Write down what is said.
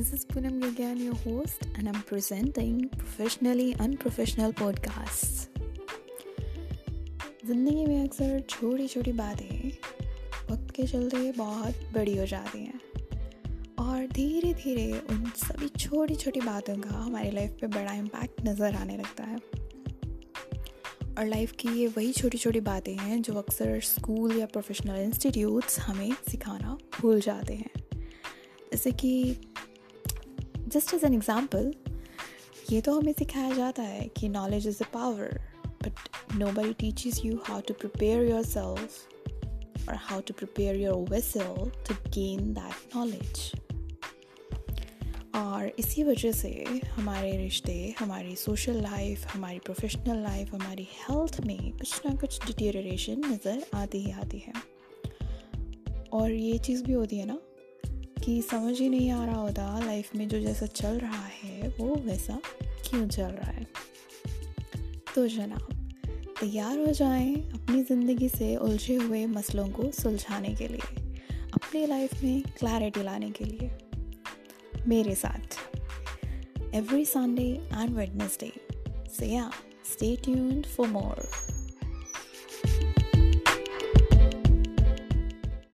This is Poonam Gagyan, your host, and I'm presenting Professionally Unprofessional Podcasts. ज़िंदगी में अक्सर छोटी छोटी बातें वक्त के चलते बहुत बड़ी हो जाती हैं। और धीरे धीरे उन सभी छोटी छोटी बातों का हमारी लाइफ पे बड़ा इम्पैक्ट नज़र आने लगता है। और लाइफ की ये वही छोटी छोटी बातें हैं जो अक्सर स्कूल या प्रोफेशनल इंस्टीट्यूट्स हमें सिखाना भूल जाते हैं। जैसे कि जस्ट एज एन एग्ज़ाम्पल ये तो हमें सिखाया जाता है कि knowledge is a power but nobody teaches you how to prepare yourself और how to prepare your vessel to gain that knowledge और इसी वजह से हमारे रिश्ते, हमारी सोशल लाइफ हमारी प्रोफेशनल लाइफ हमारी हेल्थ में कुछ ना कुछ डिटेरेशन नज़र आती ही आती है। और ये चीज़ भी होती है ना कि समझ ही नहीं आ रहा होता लाइफ में जो जैसा चल रहा है, वो वैसा क्यों चल रहा है। तो जनाब, तैयार हो जाएँ अपनी ज़िंदगी से उलझे हुए मसलों को सुलझाने के लिए, अपनी लाइफ में क्लैरिटी लाने के लिए। मेरे साथ एवरी संडे एंड वेडनेसडे से या स्टे ट्यून्ड फॉर मोर